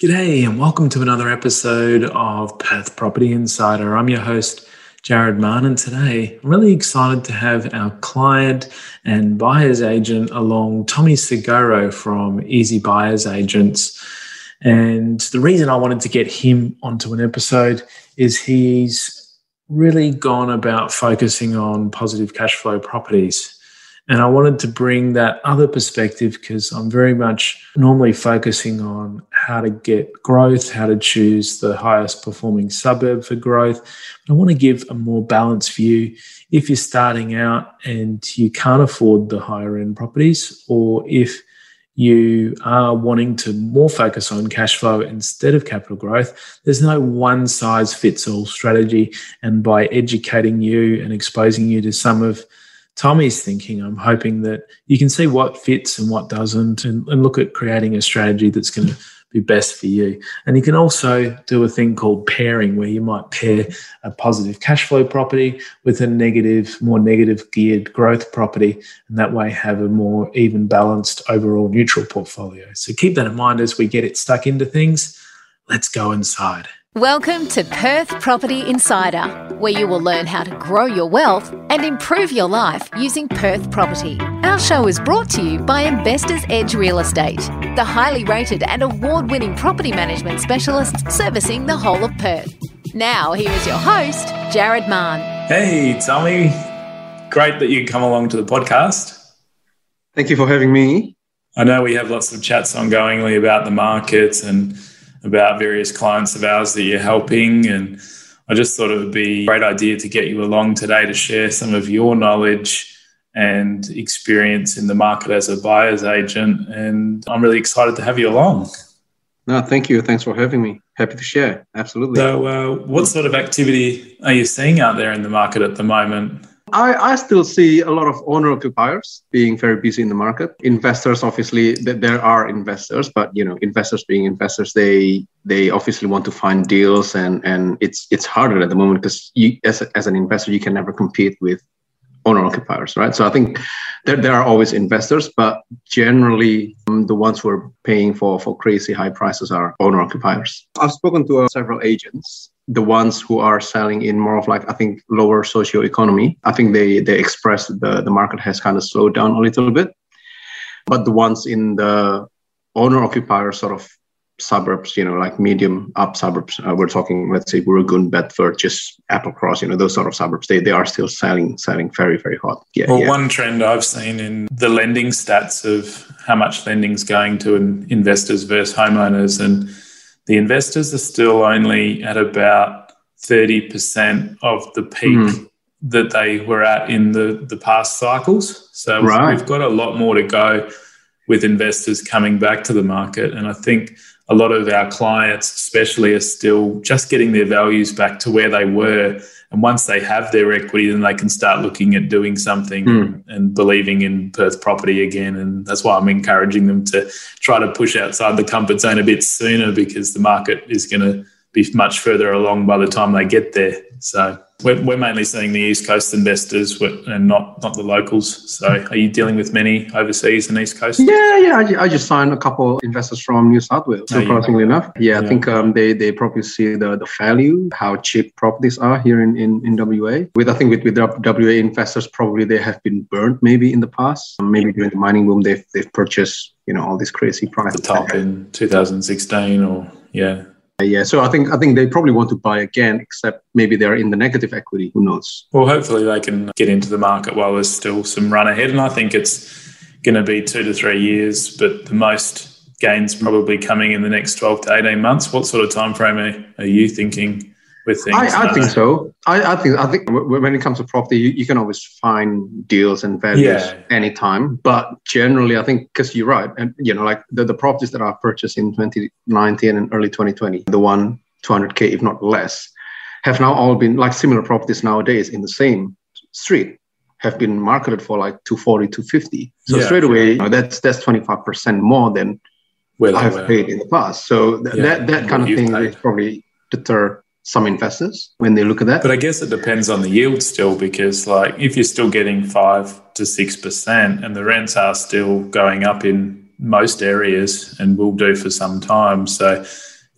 G'day, and welcome to another episode of Perth Property Insider. I'm your host, Jared Mann, and today I'm really excited to have our client and buyer's agent along, Tommy Seguro from Easy Buyers Agents. And the reason I wanted to get him onto an episode is he's really gone about focusing on positive cash flow properties. And I wanted to bring that other perspective because I'm very much normally focusing on how to get growth, how to choose the highest performing suburb for growth. But I want to give a more balanced view if you're starting out and you can't afford the higher end properties, or if you are wanting to more focus on cash flow instead of capital growth, there's no one size fits all strategy. And by educating you and exposing you to some of Tommy's thinking, I'm hoping that you can see what fits and what doesn't and, and look at creating a strategy that's going to be best for you. And you can also do a thing called pairing where you might pair a positive cash flow property with a negative, more negative geared growth property, and that way have a more even balanced overall neutral portfolio. So keep that in mind as we get it stuck into things. Let's go inside. Welcome to Perth Property Insider, where you will learn how to grow your wealth and improve your life using Perth property. Our show is brought to you by Investors Edge Real Estate, the highly rated and award winning property management specialists servicing the whole of Perth. Now, here is your host, Jared Mann. Hey, Tommy. Great that you come along to the podcast. Thank you for having me. I know we have lots of chats ongoingly about the markets and about various clients of ours that you're helping. And I just thought it would be a great idea to get you along today to share some of your knowledge and experience in the market as a buyer's agent. And I'm really excited to have you along. No, thank you. Thanks for having me. Happy to share. Absolutely. So, uh, what sort of activity are you seeing out there in the market at the moment? I, I still see a lot of owner occupiers being very busy in the market. Investors, obviously, there are investors, but you know, investors being investors, they they obviously want to find deals, and and it's it's harder at the moment because you as a, as an investor, you can never compete with owner occupiers, right? So I think there, there are always investors, but generally um, the ones who are paying for, for crazy high prices are owner occupiers. I've spoken to uh, several agents the ones who are selling in more of like I think lower socio economy. I think they they express the the market has kind of slowed down a little bit, but the ones in the owner occupier sort of suburbs, you know, like medium up suburbs. Uh, we're talking, let's say, Woorgoon, Bedford, just Applecross, you know, those sort of suburbs. They they are still selling selling very very hot. Yeah. Well, yeah. one trend I've seen in the lending stats of how much lending's going to investors versus homeowners and the investors are still only at about 30% of the peak mm. that they were at in the, the past cycles. So right. we've got a lot more to go with investors coming back to the market. And I think a lot of our clients, especially, are still just getting their values back to where they were and once they have their equity, then they can start looking at doing something mm. and believing in Perth property again. And that's why I'm encouraging them to try to push outside the comfort zone a bit sooner because the market is going to be much further along by the time they get there. So we're, we're mainly seeing the East Coast investors and not not the locals. So are you dealing with many overseas and East Coast? Yeah, yeah. I, I just signed a couple investors from New South Wales, oh, surprisingly yeah. enough. Yeah, yeah, I think um, they they probably see the, the value, how cheap properties are here in, in, in WA. With I think with, with WA investors, probably they have been burnt maybe in the past. Maybe during the mining boom, they've they've purchased you know all these crazy prices. The top in 2016 or yeah. Yeah, so I think I think they probably want to buy again, except maybe they're in the negative equity. Who knows? Well, hopefully they can get into the market while there's still some run ahead, and I think it's going to be two to three years, but the most gains probably coming in the next twelve to eighteen months. What sort of time frame are, are you thinking? With things? I, I think so. I, I, think I think when it comes to property, you, you can always find deals and values yeah. anytime. But generally, I think because you're right, and you know, like the, the properties that I purchased in 2019 and early 2020, the one 200k if not less, have now all been like similar properties nowadays in the same street have been marketed for like 240 250 so yeah, straight away you know, that's that's 25% more than well, I have paid in the past. So th- yeah, that that kind of thing is probably deter some investors when they look at that. But I guess it depends on the yield still, because like if you're still getting five to six percent and the rents are still going up in most areas and will do for some time. So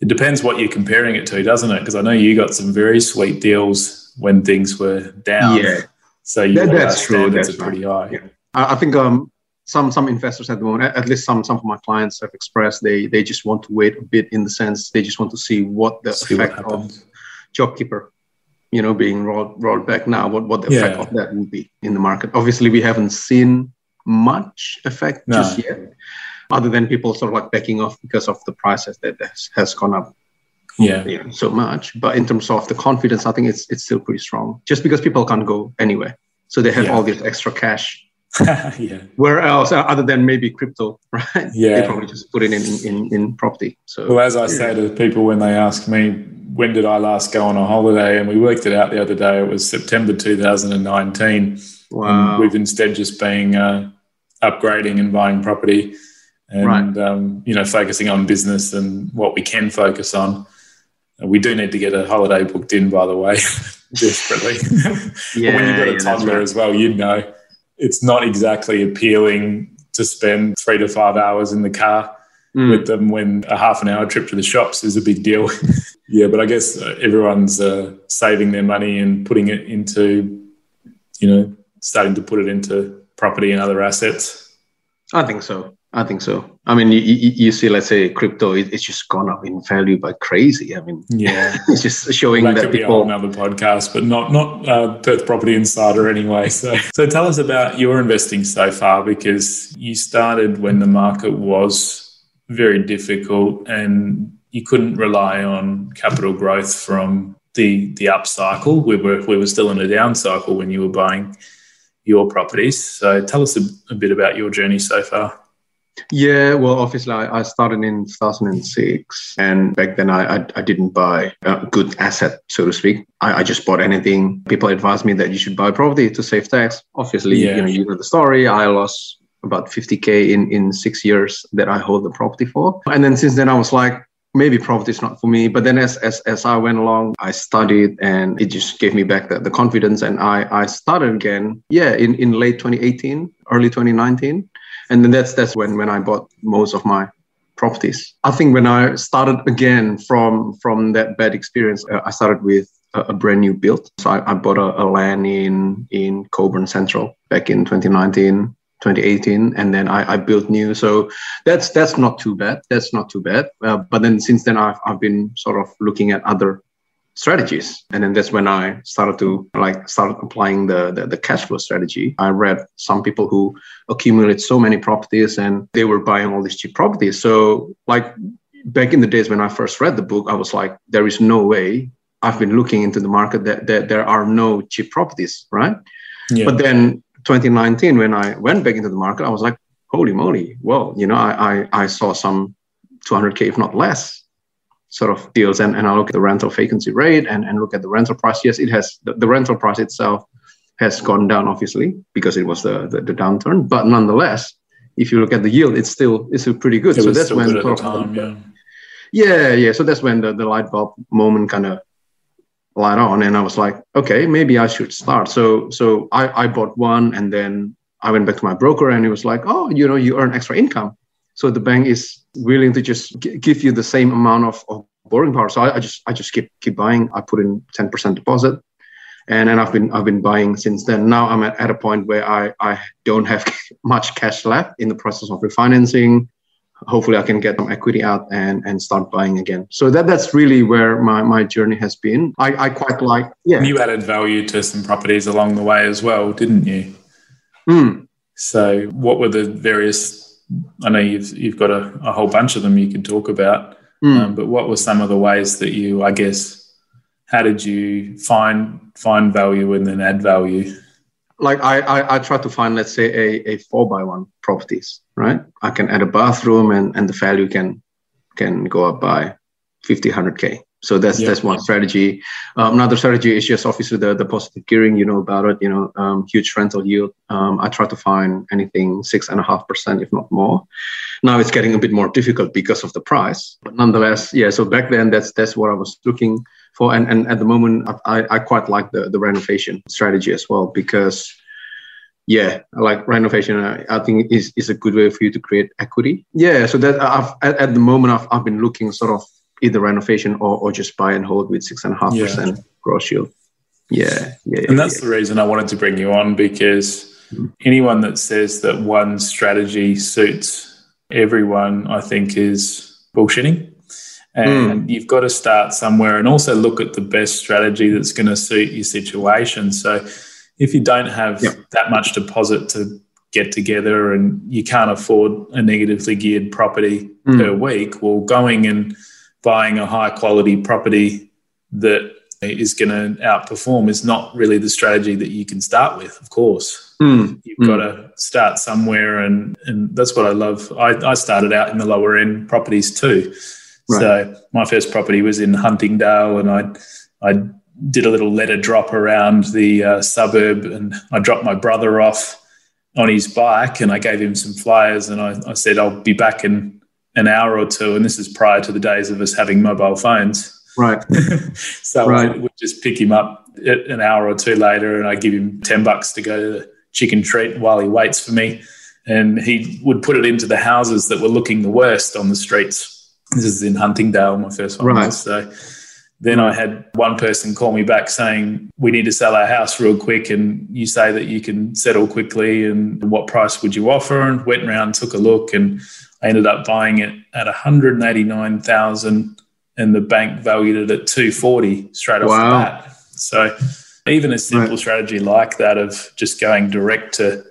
it depends what you're comparing it to, doesn't it? Because I know you got some very sweet deals when things were down. Yeah. So your That- that's true, that's are pretty high. Yeah. I, think um, some some investors at the moment, at- least some some of my clients have expressed they they just want to wait a bit in the sense they just want to see what the See what effect of happens. JobKeeper, you know, being rolled rolled back now, what what the effect of that will be in the market. Obviously, we haven't seen much effect No. just yet, other than people sort of like backing off because of the prices that has, has gone up Yeah. you know, so much. But in terms of the confidence, I think it's it's still pretty strong. Just because people can't go anywhere, so they have Yeah. all this extra cash. yeah. Where else, uh, other than maybe crypto, right? Yeah. they probably just put it in in, in property. So Well, as I say to people when they ask me, when did I last go on a holiday? And we worked it out the other day. It was September 2019. wow, And we've instead just been uh, upgrading and buying property and, Right. um, you know, focusing on business and what we can focus on. Uh, We do need to get a holiday booked in, by the way, desperately. yeah, when you've got a yeah, toddler right. as well, you'd know, it's not exactly appealing to spend three to five hours in the car Mm. with them when a half an hour trip to the shops is a big deal. yeah, but I guess uh, everyone's uh, saving their money and putting it into, you know, starting to put it into property and other assets. I think so. I think so. I mean, you, you, you see, let's say crypto, it, it's just gone up in value by crazy. I mean, Yeah. it's just showing that that could be people. another podcast, but not not uh, Perth Property Insider anyway. So, so tell us about your investing so far, because you started when the market was very difficult, and you couldn't rely on capital growth from the the up cycle. We were we were still in a down cycle when you were buying your properties. So, tell us a, a bit about your journey so far. Yeah, well, obviously, I, I started in 2006, and back then I, I, I didn't buy a good asset, so to speak. I, I just bought anything. People advised me that you should buy property to save tax. Obviously, Yeah. you know, you know the story. I lost about 50k in in six years that I hold the property for, and then since then I was like. Maybe property is not for me, but then as, as as I went along, I studied and it just gave me back the, the confidence, and I I started again. Yeah, in, in late 2018, early 2019, and then that's that's when when I bought most of my properties. I think when I started again from from that bad experience, uh, I started with a, a brand new build. So I, I bought a, a land in in Cockburn Central back in 2019. 2018 and then I, I built new so that's that's not too bad that's not too bad uh, but then since then I've, I've been sort of looking at other strategies. And then that's when i started to like start applying the, the the cash flow strategy. I read some people who accumulate so many properties and they were buying all these cheap properties. So like back in the days when i first read the book i was like there is no way. I've been looking into the market that, that there are no cheap properties right? Yeah. but then 2019 when i went back into the market i was like holy moly. Well you know i i, I saw some 200k if not less sort of deals and, and i look at the rental vacancy rate and, and look at the rental price yes it has the, the rental price itself has gone down obviously because it was the, the, the downturn but nonetheless if you look at the yield it's still it's still pretty good it so that's when good at the sort of time. Yeah. yeah, yeah. So that's when the, the light bulb moment kind of light on, and I was like, okay, maybe I should start. So so I, I bought one, and then I went back to my broker, and he was like, oh, you know, you earn extra income. So the bank is willing to just g- give you the same amount of, of borrowing power. So I, I just I just keep keep buying. I put in ten percent deposit, and then I've been I've been buying since then. Now I'm at, at a point where I I don't have much cash left in the process of refinancing hopefully I can get some equity out and and start buying again. So that that's really where my my journey has been. I I quite like yeah. You added value to some properties along the way as well, didn't you? Mm. So, what were the various? I know you've you've got a, a whole bunch of them you could talk about, Mm. um, but what were some of the ways that you, I guess, how did you find find value and then add value? like I, I I try to find let's say a, a four by one properties, right? I can add a bathroom and and the value can can go up by 50 100k. So that's Yeah. that's one strategy. Um, another strategy is just obviously the the positive gearing. You know about it. You know, um, huge rental yield. Um, I try to find anything six and a half percent, if not more. Now it's getting a bit more difficult because of the price, but nonetheless, yeah. So back then, that's that's what I was looking for, and and at the moment, I I quite like the the renovation strategy as well because yeah, like renovation, I, I think is, is a good way for you to create equity. Yeah, so that I've at, at the moment I've, I've been looking sort of either renovation or, or just buy and hold with six and a half percent gross yield. Yeah, yeah, and that's yeah. the reason I wanted to bring you on because mm-hmm. anyone that says that one strategy suits everyone, I think, is bullshitting. And mm. you've got to start somewhere and also look at the best strategy that's going to suit your situation. So if you don't have yep. that much deposit to get together and you can't afford a negatively geared property mm. per week, well, going and buying a high quality property that is going to outperform is not really the strategy that you can start with, of course. Mm. You've mm. got to start somewhere, and, and that's what I love. I, I started out in the lower end properties too. Right. So my first property was in Huntingdale, and I I did a little letter drop around the uh, suburb and I dropped my brother off on his bike and I gave him some flyers and I, I, said, I'll be back in an hour or two. And this is prior to the days of us having mobile phones. Right. so right. I would just pick him up an hour or two later and I give him 10 bucks to go to the chicken treat while he waits for me. And he would put it into the houses that were looking the worst on the streets. This is in Huntingdale, my first one. Right. So then hmm. I had one person call me back saying, We need to sell our house real quick. And you say that you can settle quickly. And what price would you offer? And went around, took a look, and I ended up buying it at 189,000 and the bank valued it at 240 straight off wow. the bat. So even a simple right. strategy like that of just going direct to,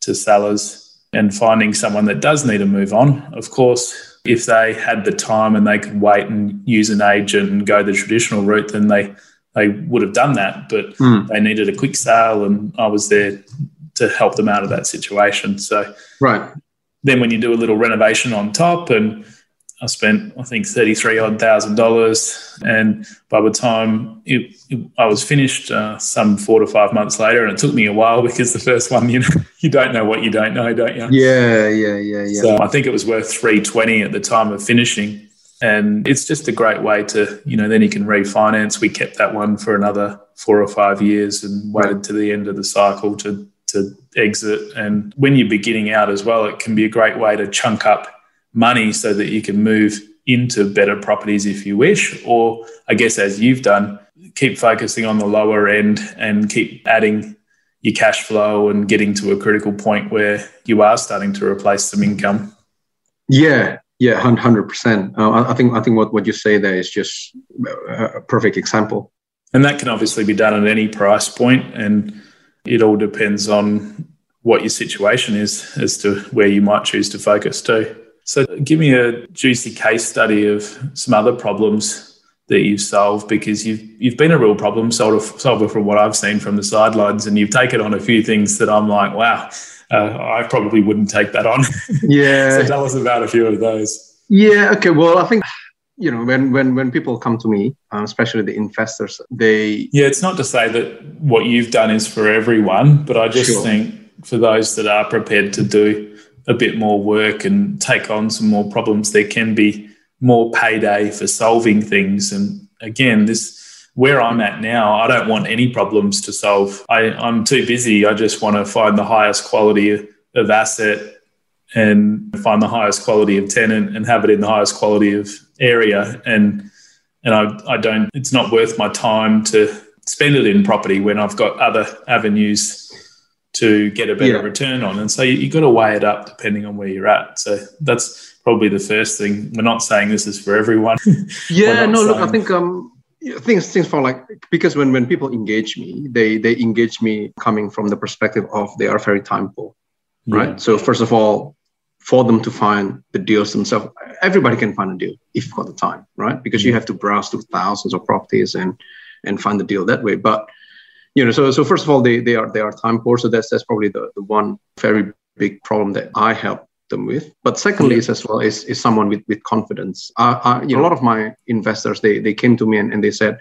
to sellers and finding someone that does need to move on, of course, if they had the time and they could wait and use an agent and go the traditional route, then they they would have done that. But mm. they needed a quick sale, and I was there to help them out of that situation. So right then, when you do a little renovation on top and I spent, I think, thirty-three odd thousand dollars, and by the time it, it, I was finished, uh, some four to five months later, and it took me a while because the first one, you know, you don't know what you don't know, don't you? Yeah, yeah, yeah, yeah. So I think it was worth three twenty at the time of finishing, and it's just a great way to, you know, then you can refinance. We kept that one for another four or five years and waited right. to the end of the cycle to to exit. And when you're beginning out as well, it can be a great way to chunk up money so that you can move into better properties if you wish. Or I guess as you've done, keep focusing on the lower end and keep adding your cash flow and getting to a critical point where you are starting to replace some income. Yeah, yeah, hundred percent. Uh, I think I think what, what you say there is just a perfect example. And that can obviously be done at any price point, and it all depends on what your situation is as to where you might choose to focus too. So, give me a juicy case study of some other problems that you've solved because you've you've been a real problem solver, from what I've seen from the sidelines, and you've taken on a few things that I'm like, wow, uh, I probably wouldn't take that on. Yeah. so, tell us about a few of those. Yeah. Okay. Well, I think you know when when when people come to me uh, especially the investors they yeah it's not to say that what you've done is for everyone but i just sure. think for those that are prepared to do a bit more work and take on some more problems, there can be more payday for solving things. And again, this where I'm at now, I don't want any problems to solve. I, I'm too busy. I just want to find the highest quality of asset and find the highest quality of tenant and have it in the highest quality of area. And and I, I don't it's not worth my time to spend it in property when I've got other avenues to get a better yeah. return on. And so you, have got to weigh it up depending on where you're at. So that's probably the first thing. We're not saying this is for everyone. yeah, no, saying... look, I think um things things for like because when when people engage me, they they engage me coming from the perspective of they are very time poor. Right. Yeah. So first of all, for them to find the deals themselves, everybody can find a deal if you've got the time, right? Because you have to browse through thousands of properties and and find the deal that way. But you know, so so first of all, they they are they are time poor. So that's that's probably the, the one very big problem that I help them with. But secondly, is as well is, is someone with with confidence. Uh, uh, you know, a lot of my investors they they came to me and, and they said,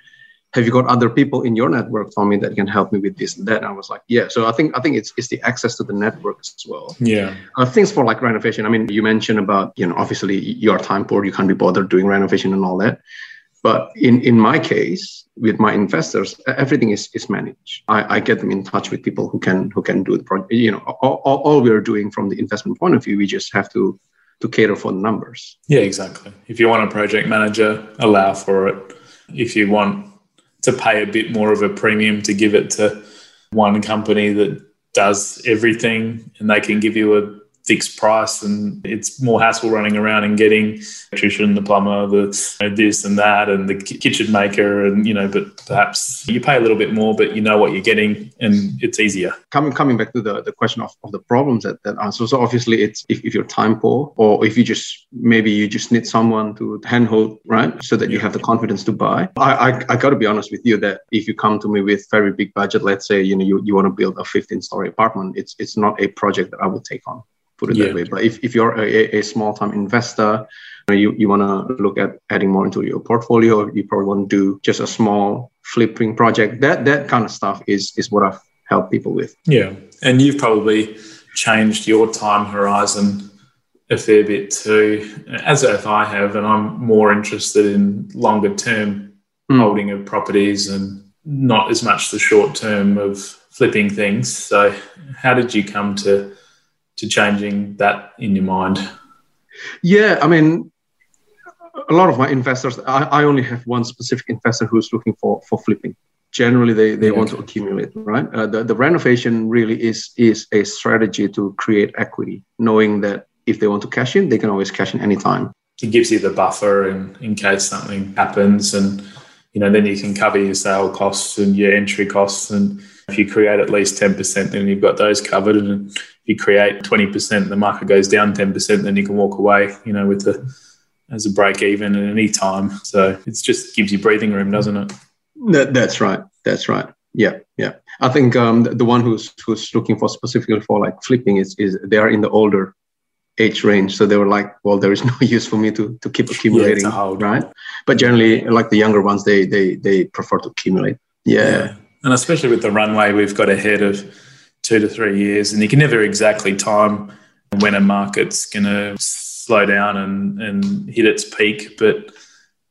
"Have you got other people in your network, Tommy, that can help me with this and that?" And I was like, "Yeah." So I think I think it's it's the access to the network as well. Yeah. Uh, things for like renovation. I mean, you mentioned about you know obviously your time poor, you can't be bothered doing renovation and all that But in, in my case, with my investors, everything is, is managed. I, I get them in touch with people who can who can do the project. You know, all, all, we're doing from the investment point of view, we just have to to cater for the numbers. Yeah, exactly. If you want a project manager, allow for it. If you want to pay a bit more of a premium to give it to one company that does everything and they can give you a fixed price and it's more hassle running around and getting electrician, the plumber, the you know, this and that, and the kitchen maker, and you know. But perhaps you pay a little bit more, but you know what you're getting, and it's easier. Coming coming back to the, the question of, of the problems that that answer. So obviously, it's if, if you're time poor, or if you just maybe you just need someone to handhold, right, so that you have the confidence to buy. I I, I got to be honest with you that if you come to me with very big budget, let's say you know you, you want to build a 15 story apartment, it's it's not a project that I would take on put it yeah. that way. But if, if you're a, a small time investor, you, you want to look at adding more into your portfolio, you probably want to do just a small flipping project. That that kind of stuff is is what I've helped people with. Yeah. And you've probably changed your time horizon a fair bit too, as if I have, and I'm more interested in longer term mm. holding of properties and not as much the short term of flipping things. So how did you come to to changing that in your mind? Yeah, I mean, a lot of my investors, I, I only have one specific investor who's looking for for flipping. Generally, they, they yeah. want to accumulate, right? Uh, the, the renovation really is is a strategy to create equity, knowing that if they want to cash in, they can always cash in anytime. It gives you the buffer, and in case something happens, and you know, then you can cover your sale costs and your entry costs and if you create at least 10%, then you've got those covered. And if you create 20%, the market goes down 10%, then you can walk away, you know, with the as a break even at any time. So it just gives you breathing room, doesn't it? That, that's right. That's right. Yeah, yeah. I think um, the, the one who's who's looking for specifically for like flipping is is they are in the older age range, so they were like, well, there is no use for me to to keep accumulating, yeah, right? But generally, like the younger ones, they they they prefer to accumulate. Yeah. yeah and especially with the runway we've got ahead of two to three years, and you can never exactly time when a market's going to slow down and, and hit its peak, but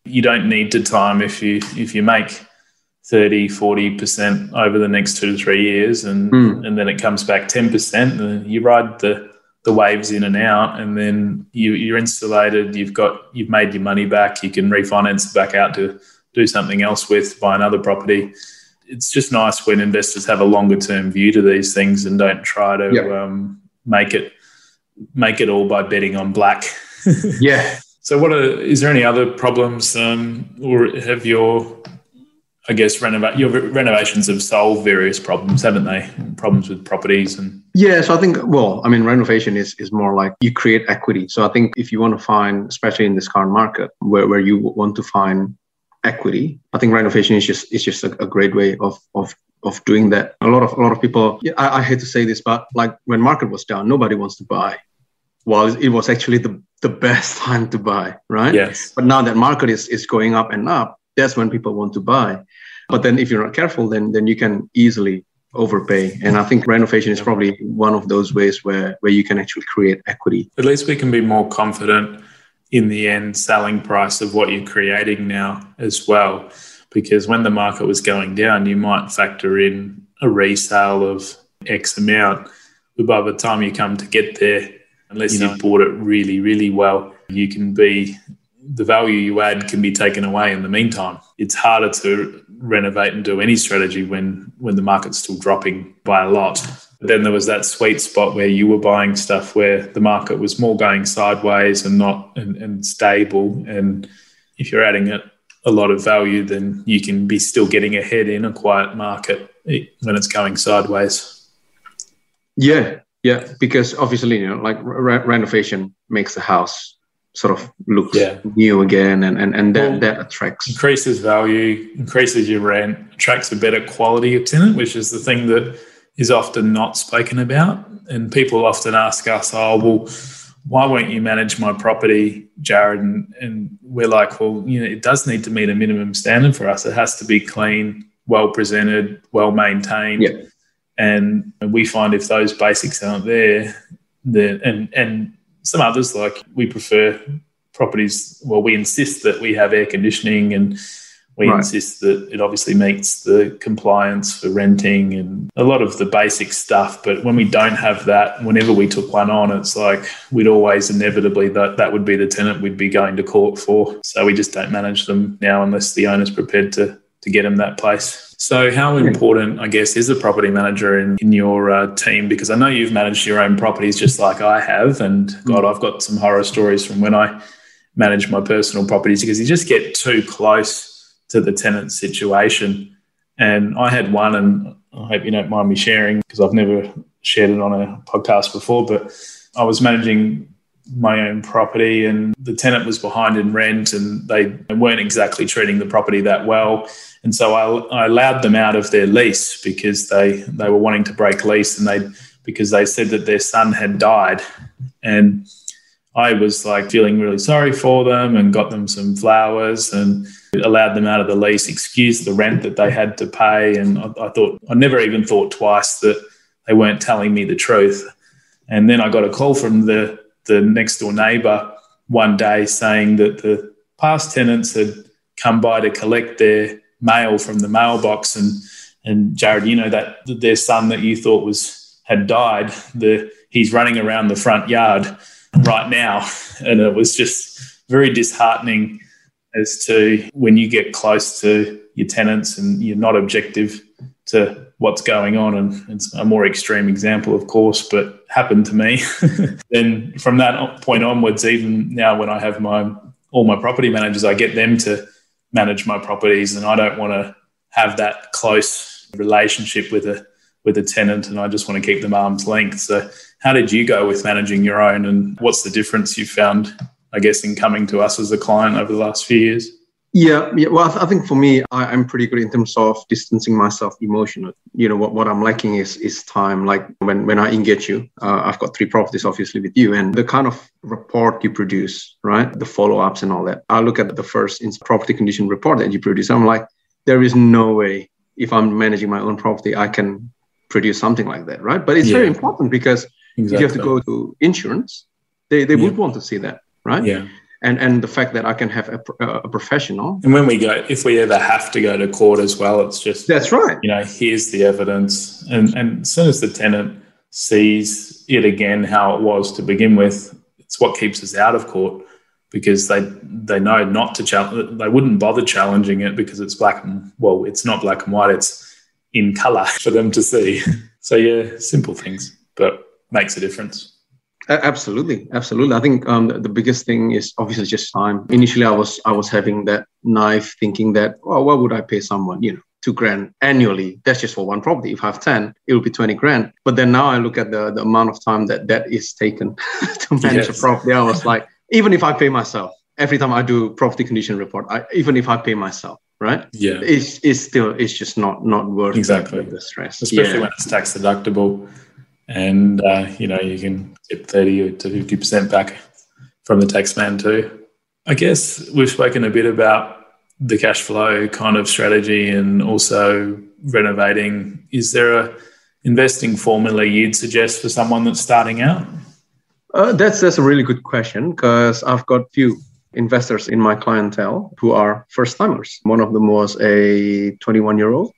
you don't need to time if you if you make 30 40% over the next two to three years and mm. and then it comes back 10% you ride the the waves in and out and then you, you're insulated you've got you've made your money back you can refinance it back out to do something else with buy another property it's just nice when investors have a longer term view to these things and don't try to yep. um, make it make it all by betting on black. yeah. So, what are, is there any other problems, um, or have your, I guess, renovate your renovations have solved various problems, haven't they? Problems with properties and. Yeah, so I think well, I mean, renovation is is more like you create equity. So I think if you want to find, especially in this current market, where where you want to find equity. I think renovation is just is just a, a great way of of of doing that. A lot of a lot of people. Yeah, I, I, hate to say this, but like when market was down, nobody wants to buy. While it was actually the the best time to buy, right? Yes. But now that market is is going up and up, that's when people want to buy. But then if you're not careful, then then you can easily overpay. And I think renovation is probably one of those ways where where you can actually create equity. At least we can be more confident in the end selling price of what you're creating now as well. Because when the market was going down, you might factor in a resale of X amount. But by the time you come to get there, unless you have bought it really, really well, you can be the value you add can be taken away in the meantime. It's harder to renovate and do any strategy when when the market's still dropping by a lot. But then there was that sweet spot where you were buying stuff where the market was more going sideways and not and, and stable. And if you're adding it a lot of value, then you can be still getting ahead in a quiet market when it's going sideways. Yeah, yeah, because obviously, you know, like re- renovation makes the house sort of look yeah. new again, and and, and that, well, that attracts increases value, increases your rent, attracts a better quality of tenant, which is the thing that is often not spoken about. And people often ask us, oh, well, why won't you manage my property, Jared? And, and we're like, well, you know, it does need to meet a minimum standard for us. It has to be clean, well presented, well maintained. Yeah. And we find if those basics aren't there, then and and some others like we prefer properties, well, we insist that we have air conditioning and we right. insist that it obviously meets the compliance for renting and a lot of the basic stuff. But when we don't have that, whenever we took one on, it's like we'd always inevitably that that would be the tenant we'd be going to court for. So we just don't manage them now unless the owner's prepared to to get them that place. So, how important, I guess, is a property manager in, in your uh, team? Because I know you've managed your own properties just like I have. And God, I've got some horror stories from when I manage my personal properties because you just get too close to the tenant situation. And I had one, and I hope you don't mind me sharing because I've never shared it on a podcast before, but I was managing my own property and the tenant was behind in rent and they weren't exactly treating the property that well. And so I, I allowed them out of their lease because they, they were wanting to break lease and they because they said that their son had died. And I was like feeling really sorry for them and got them some flowers and allowed them out of the lease, excused the rent that they had to pay. And I, I, thought, I never even thought twice that they weren't telling me the truth. And then I got a call from the, the next door neighbor one day saying that the past tenants had come by to collect their mail from the mailbox. And, and Jared, you know, that their son that you thought was had died, the, he's running around the front yard right now. And it was just very disheartening as to when you get close to your tenants and you're not objective to what's going on. And it's a more extreme example, of course, but happened to me. then from that point onwards, even now when I have my all my property managers, I get them to manage my properties, and I don't want to have that close relationship with a with a tenant, and I just want to keep them arm's length. So how did you go with managing your own, and what's the difference you found, I guess, in coming to us as a client over the last few years? Yeah, yeah. Well, I, th- I think for me, I, am pretty good in terms of distancing myself emotionally. You know, what, what I'm lacking is is time. Like when when I engage you, uh, I've got three properties, obviously, with you, and the kind of report you produce, right? The follow ups and all that. I look at the first property condition report that you produce. I'm like, there is no way if I'm managing my own property, I can produce something like that, right? But it's yeah. very important because Exactly. If you have to go to insurance, they, they yeah. would want to see that, right? Yeah. And, and the fact that I can have a, a professional. And when we go, if we ever have to go to court as well, it's just that's right. You know, here's the evidence, and and as soon as the tenant sees it again how it was to begin with, it's what keeps us out of court because they they know not to challenge. They wouldn't bother challenging it because it's black and well, it's not black and white. It's in color for them to see. So yeah, simple things, but makes a difference. Absolutely, absolutely. I think um, the biggest thing is obviously just time. Initially, I was I was having that knife, thinking that, oh, why would I pay someone, you know, two grand annually? That's just for one property. If I have ten, it will be twenty grand. But then now I look at the the amount of time that that is taken to manage yes. a property. I was like, even if I pay myself, every time I do property condition report, I, even if I pay myself, right? Yeah, it's it's still it's just not not worth exactly the stress, especially yeah. when it's tax deductible and uh, you know you can get 30 to 50 percent back from the tax man too. I guess we've spoken a bit about the cash flow kind of strategy and also renovating. Is there a investing formula you'd suggest for someone that's starting out? Uh, that's that's a really good question because I've got few investors in my clientele who are first timers. One of them was a 21 year old,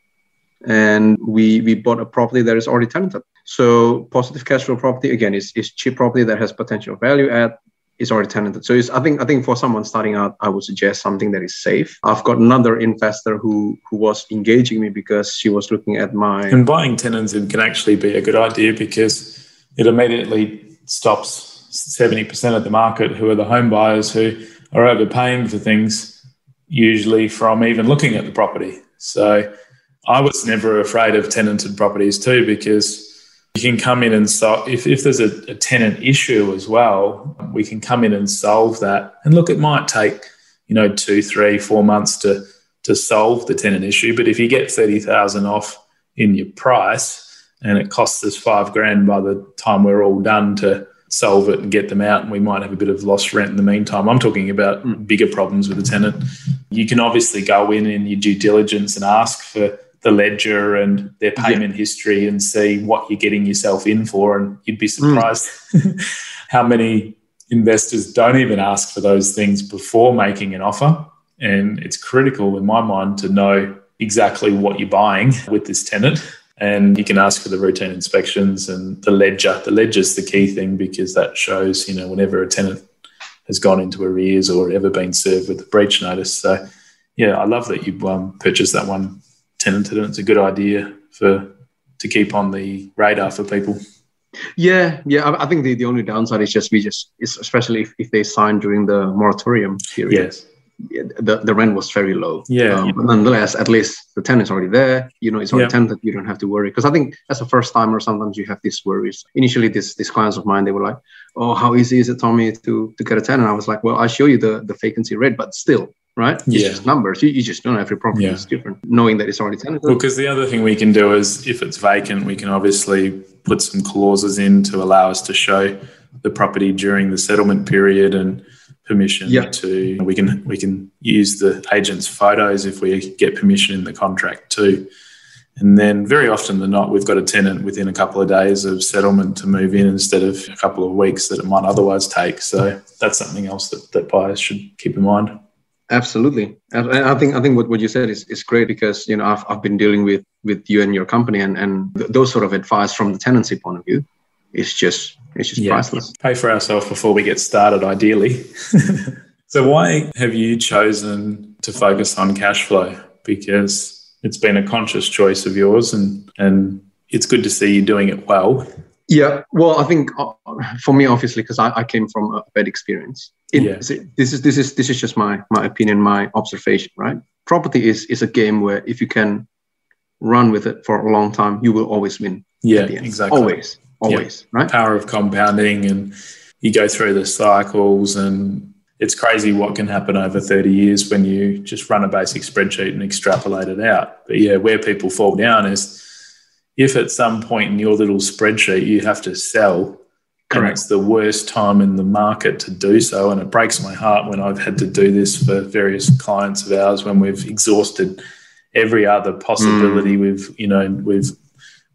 and we we bought a property that is already tenanted. So positive cash flow property again is, is cheap property that has potential value add is already tenanted. So I think I think for someone starting out, I would suggest something that is safe. I've got another investor who who was engaging me because she was looking at my and buying tenants can actually be a good idea because it immediately stops seventy percent of the market who are the home buyers who are overpaying for things, usually from even looking at the property. So I was never afraid of tenanted properties too because you can come in and solve if, if there's a, a, tenant issue as well we can come in and solve that. And look it might take you know two three four months to to solve the tenant issue but if you get 30000 off in your price and it costs us five grand by the time we're all done to solve it and get them out and we might have a bit of lost rent in the meantime. I'm talking about mm. bigger problems with the tenant. You can obviously go in in your due diligence and ask for the ledger and their payment yeah. history and see what you're getting yourself in for. And you'd be hmm. surprised mm. how many investors don't even ask for those things before making an offer. And it's critical in my mind to know exactly what you're buying with this tenant. And you can ask for the routine inspections and the ledger. The ledger is the key thing because that shows, you know, whenever a tenant has gone into arrears or ever been served with a breach notice. So, yeah, I love that you um, purchased that one tenanted, and it's a good idea for to keep on the radar for people. Yeah, yeah. I, I think the, the only downside is just we just, especially if, if they sign during the moratorium period. Yes the, the rent was very low. Yeah. Um, but nonetheless, at least the tenant's already there. You know, it's already yeah. tenanted. You don't have to worry. Because I think as a first timer, sometimes you have these worries. Initially, this these clients of mine, they were like, "Oh, how easy is it, Tommy, to to get a tenant?" I was like, "Well, I show you the the vacancy rate, but still." Right? It's yeah. just numbers. You, you just don't know if your property yeah. is different, knowing that it's already tenanted. Well, because the other thing we can do is if it's vacant, we can obviously put some clauses in to allow us to show the property during the settlement period and permission yep. to we can we can use the agent's photos if we get permission in the contract too. And then very often than not, we've got a tenant within a couple of days of settlement to move in instead of a couple of weeks that it might otherwise take. So that's something else that, that buyers should keep in mind. Absolutely. I think I think what, what you said is, is great because you know I've, I've been dealing with with you and your company and, and th- those sort of advice from the tenancy point of view is just it's just yeah. priceless. Pay for ourselves before we get started, ideally. so, why have you chosen to focus on cash flow? Because it's been a conscious choice of yours, and and it's good to see you doing it well. Yeah, well, I think uh, for me, obviously, because I, I, came from a bad experience. In, yeah. This is this is this is just my my opinion, my observation. Right, property is is a game where if you can run with it for a long time, you will always win. Yeah, exactly. Always always, yeah. right? Power of compounding, and you go through the cycles, and it's crazy what can happen over 30 years when you just run a basic spreadsheet and extrapolate it out. But yeah, where people fall down is if at some point in your little spreadsheet you have to sell, Correct. and it's the worst time in the market to do so. And it breaks my heart when I've had to do this for various clients of ours when we've exhausted every other possibility. Mm. We've, you know, we've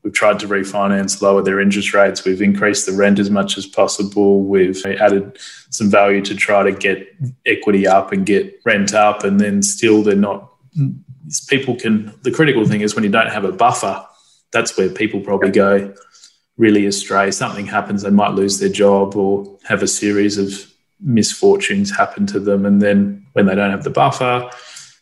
We've tried to refinance, lower their interest rates. We've increased the rent as much as possible. We've added some value to try to get equity up and get rent up. And then still, they're not, people can, the critical thing is when you don't have a buffer, that's where people probably go really astray. Something happens, they might lose their job or have a series of misfortunes happen to them. And then when they don't have the buffer,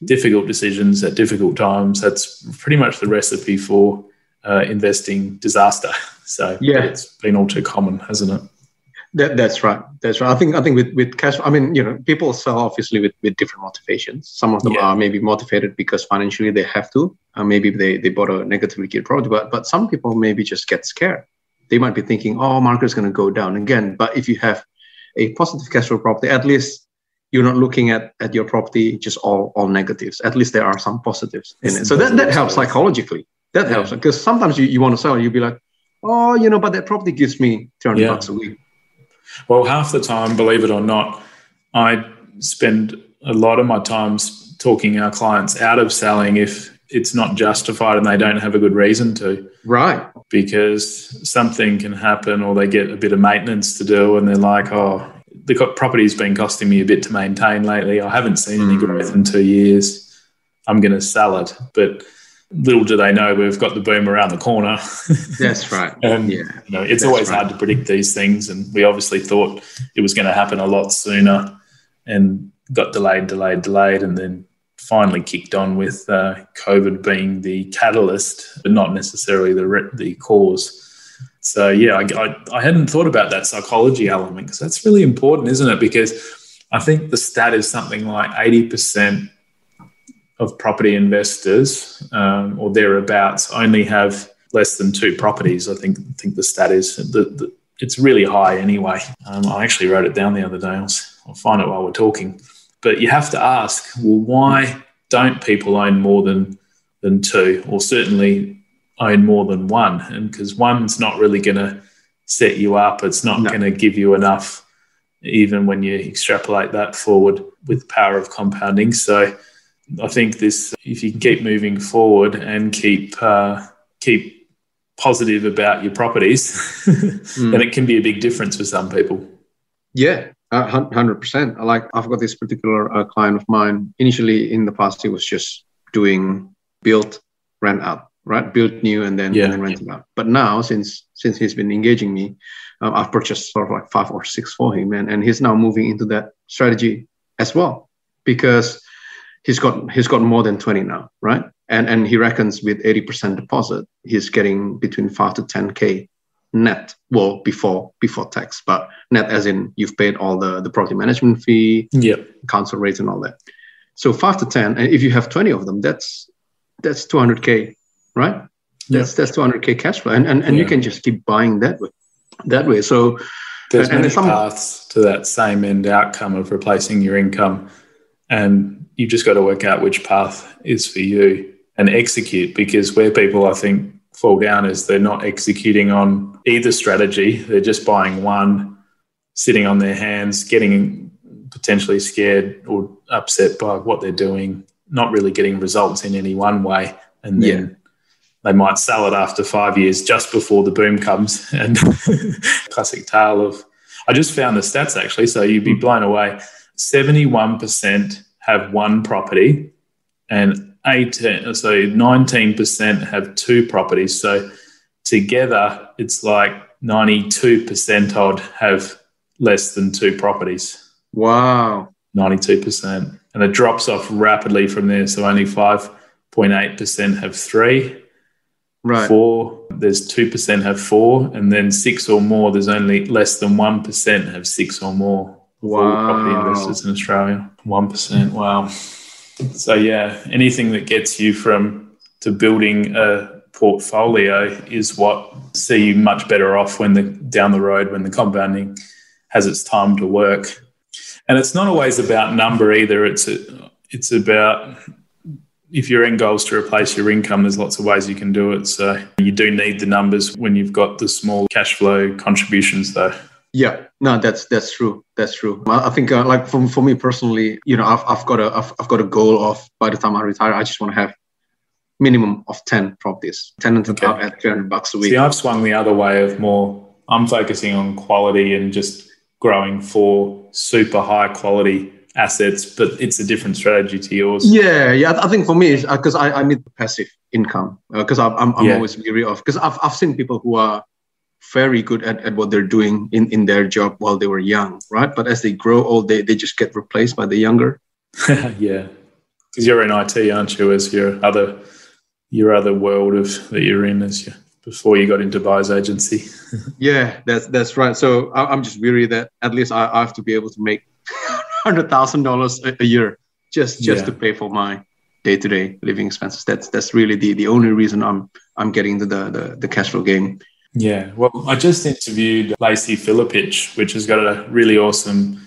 difficult decisions at difficult times, that's pretty much the recipe for uh, investing disaster. So yeah, it's been all too common, hasn't it? That, that's right. That's right. I think I think with, with cash, I mean, you know, people sell obviously with, with different motivations. Some of them yeah. are maybe motivated because financially they have to. Uh, maybe they, they bought a negatively geared property, but but some people maybe just get scared. They might be thinking, oh, market's going to go down again. But if you have a positive cash flow property, at least you're not looking at at your property just all all negatives. At least there are some positives in it. So that, that helps psychologically. That helps because sometimes you, you want to sell, you'll be like, oh, you know, but that property gives me 200 yeah. bucks a week. Well, half the time, believe it or not, I spend a lot of my times talking our clients out of selling if it's not justified and they don't have a good reason to. Right. Because something can happen or they get a bit of maintenance to do and they're like, oh, the property's been costing me a bit to maintain lately. I haven't seen any mm. growth in two years. I'm going to sell it. But little do they know we've got the boom around the corner. That's right. and yeah, you know, it's That's always right. hard to predict these things, and we obviously thought it was going to happen a lot sooner, and got delayed, delayed, delayed, and then finally kicked on with uh, COVID being the catalyst, but not necessarily the re- the cause. So yeah, I, I, I hadn't thought about that psychology element because that's really important, isn't it? Because I think the stat is something like eighty percent of property investors um, or thereabouts only have less than two properties. I think I think the stat is the, the it's really high anyway. Um, I actually wrote it down the other day. I'll, I'll find it while we're talking. But you have to ask, well, why don't people own more than than two, or certainly own more than one? And because one's not really going to set you up, it's not no. going to give you enough, even when you extrapolate that forward with power of compounding. So I think this, if you keep moving forward and keep uh, keep positive about your properties, mm. then it can be a big difference for some people. Yeah, hundred percent. I like I've got this particular uh, client of mine. Initially, in the past, he was just doing build, rent out, right? Build new and then, yeah. and then rent out. But now, since since he's been engaging me, um, I've purchased sort of like five or six for him, and and he's now moving into that strategy as well because he's got he's got more than twenty now, right? And and he reckons with eighty percent deposit, he's getting between five to ten k net well before before tax but net as in you've paid all the the property management fee yep council rates and all that. So 5 to 10 and if you have 20 of them that's that's 200k right? That's that's 200k cash flow and and, and yeah. you can just keep buying that way that way. So there's and, many some, paths to that same end outcome of replacing your income and you've just got to work out which path is for you and execute because where people i think fall down is they're not executing on either strategy. They're just buying one, sitting on their hands, getting potentially scared or upset by what they're doing, not really getting results in any one way. And then yeah. they might sell it after five years just before the boom comes. And classic tale of, I just found the stats actually, so you'd be hmm. blown away. 71% have one property and 18, so 19% have two properties. So together, it's like 92% odd have less than two properties. Wow. 92%. And it drops off rapidly from there. So only 5.8% have three. Right. Four, there's 2% have four. And then six or more, there's only less than 1% have six or more. Wow. Property investors in Australia. 1%. Wow. So yeah, anything that gets you from to building a portfolio is what see you much better off when the down the road when the compounding has its time to work. And it's not always about number either. It's a, it's about if your end goal is to replace your income, there's lots of ways you can do it. So you do need the numbers when you've got the small cash flow contributions, though. Yeah, no, that's that's true. That's true. I think uh, like for, for me personally, you know, I've, I've got a I've, I've got a goal of by the time I retire, I just want to have minimum of ten properties, tenants okay. at 300 bucks a week. See, I've swung the other way of more. I'm focusing on quality and just growing for super high quality assets, but it's a different strategy to yours. Yeah, yeah. I think for me, because uh, I, I need passive income because uh, I'm, I'm yeah. always weary of because I've, I've seen people who are very good at, at what they're doing in, in their job while they were young, right? But as they grow old, they, they just get replaced by the younger. yeah. Because you're in IT, aren't you, as your other your other world of that you're in as you before you got into buyer's agency. yeah, that's that's right. So I'm just weary that at least I, I have to be able to make hundred thousand dollars a year just just yeah. to pay for my day to day living expenses. That's that's really the the only reason I'm I'm getting into the, the the cash flow game. Yeah, well, I just interviewed Lacey Filipich, which has got a really awesome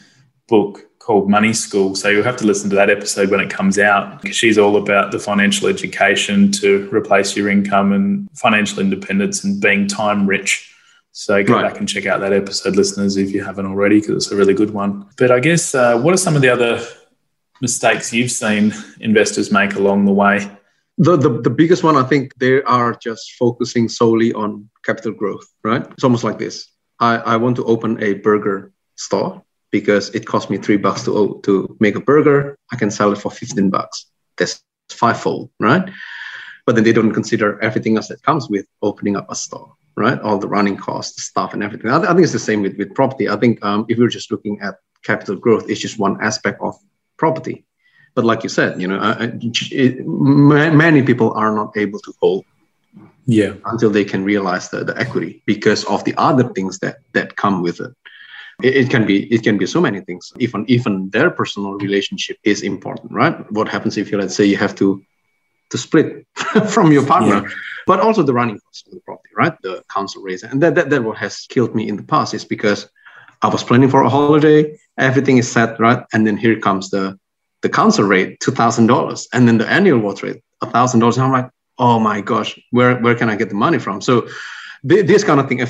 book called Money School. So you'll have to listen to that episode when it comes out because she's all about the financial education to replace your income and financial independence and being time rich. So go right. back and check out that episode, listeners, if you haven't already, because it's a really good one. But I guess uh, what are some of the other mistakes you've seen investors make along the way? The, the, the biggest one, I think they are just focusing solely on capital growth, right? It's almost like this. I, I want to open a burger store because it cost me three bucks to, to make a burger. I can sell it for 15 bucks. That's fivefold, right? But then they don't consider everything else that comes with opening up a store, right? All the running costs, stuff, and everything. I, I think it's the same with, with property. I think um, if you're just looking at capital growth, it's just one aspect of property. But like you said, you know, uh, it, many people are not able to hold yeah until they can realize the, the equity because of the other things that that come with it. it. it can be it can be so many things even even their personal relationship is important right what happens if you let's say you have to to split from your partner yeah. but also the running costs of the property right the council raise and that, that that what has killed me in the past is because i was planning for a holiday everything is set right and then here comes the the council rate $2000 and then the annual water rate $1000 and i'm like oh my gosh, where where can I get the money from? So th- this kind of thing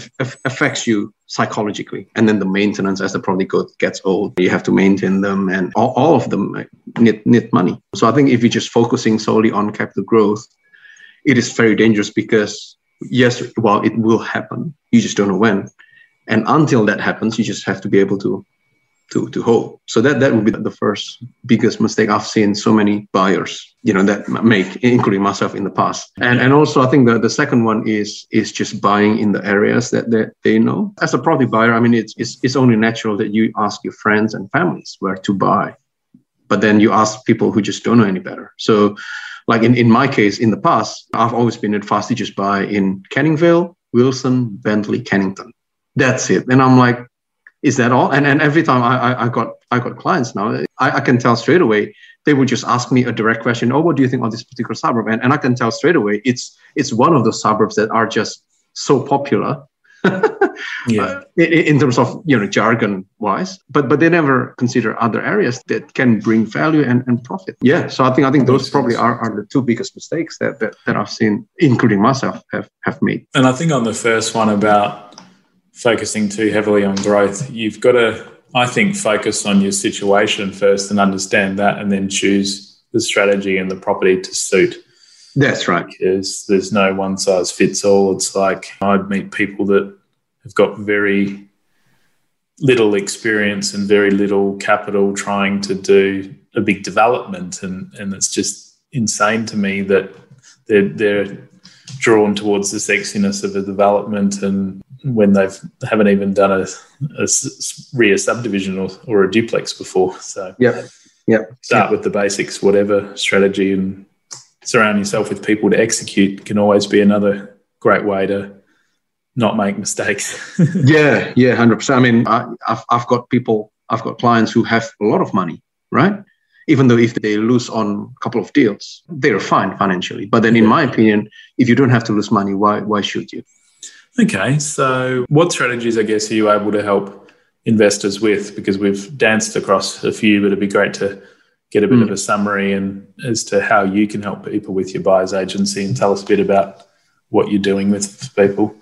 affects you psychologically, and then the maintenance as the property gets old, you have to maintain them, and all, all of them need need money. So I think if you're just focusing solely on capital growth, it is very dangerous because yes, well, it will happen. You just don't know when, and until that happens, you just have to be able to to, to hold. So that, that would be the first biggest mistake I've seen so many buyers, you know, that make, including myself in the past. And and also I think the, the second one is is just buying in the areas that, that they know. As a property buyer, I mean it's, it's it's only natural that you ask your friends and families where to buy. But then you ask people who just don't know any better. So like in, in my case, in the past, I've always been advised to just buy in Canning Vale, Wilson, Bentley, Kensington. That's it. And I'm like, is that all? And and every time I, I, got I got clients now, I, I can tell straight away. They would just ask me a direct question. Oh, what do you think of this particular suburb? And, and I can tell straight away it's it's one of those suburbs that are just so popular. yeah. Uh, in, in, terms of you know jargon wise, but but they never consider other areas that can bring value and, and profit. Yeah, so I think I think those probably are, are the two biggest mistakes that, that that I've seen, including myself, have have made. And I think on the first one about focusing too heavily on growth. You've got to, I think, focus on your situation first and understand that, and then choose the strategy and the property to suit. That's right. Because there's no one size fits all. It's like I'd meet people that have got very little experience and very little capital trying to do a big development, and and it's just insane to me that they're they're drawn towards the sexiness of a development and when they've haven't even done a, a rear subdivision or, or a duplex before. So yeah, yeah. Start yep. with the basics, whatever strategy, and surround yourself with people to execute can always be another great way to not make mistakes. yeah, yeah, hundred percent. I mean, I, I've I've got people, I've got clients who have a lot of money, right? Even though if they lose on a couple of deals, they're fine financially. But then, in my opinion, if you don't have to lose money, why why should you? Okay, so what strategies, I guess, are you able to help investors with? Because we've danced across a few, but it'd be great to get a bit mm. of a summary and as to how you can help people with your buyer's agency and tell us a bit about what you're doing with people.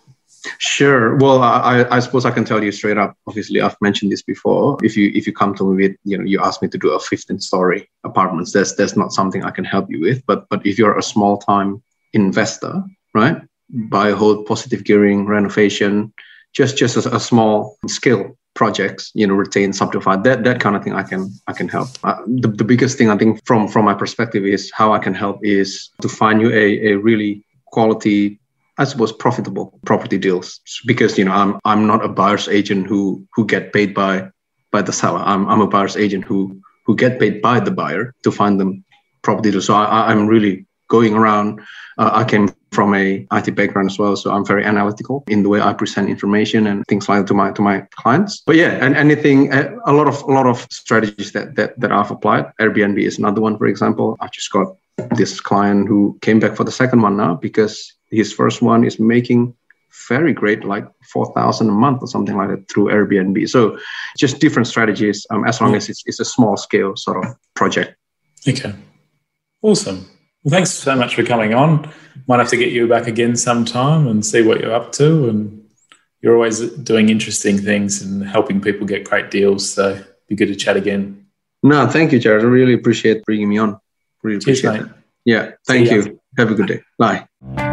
Sure. Well, I, I suppose I can tell you straight up. Obviously, I've mentioned this before. If you if you come to me with you know you ask me to do a 15 story apartments, that's that's not something I can help you with. But but if you're a small time investor, right? Buy a whole positive gearing renovation, just just a, a small scale projects you know retain subdivide that that kind of thing i can i can help. Uh, the, the biggest thing i think from from my perspective is how i can help is to find you a, a really quality i suppose profitable property deals. Because you know i'm i'm not a buyer's agent who who get paid by by the seller. I'm, I'm a buyer's agent who who get paid by the buyer to find them property deals. So I, i'm really going around uh, i came from a IT background as well, so I'm very analytical in the way I present information and things like that to my to my clients. But yeah, and anything, a lot of a lot of strategies that that that I've applied. Airbnb is another one, for example. I've just got this client who came back for the second one now because his first one is making very great, like four thousand a month or something like that through Airbnb. So just different strategies, um, as long as it's it's a small scale sort of project. Okay, awesome. Well, thanks so much for coming on. Might have to get you back again sometime and see what you're up to. And you're always doing interesting things and helping people get great deals. So be good to chat again. No, thank you, Jared. I really appreciate bringing me on. Really Cheers, appreciate mate. it. Yeah, thank you. Have a good day. Bye.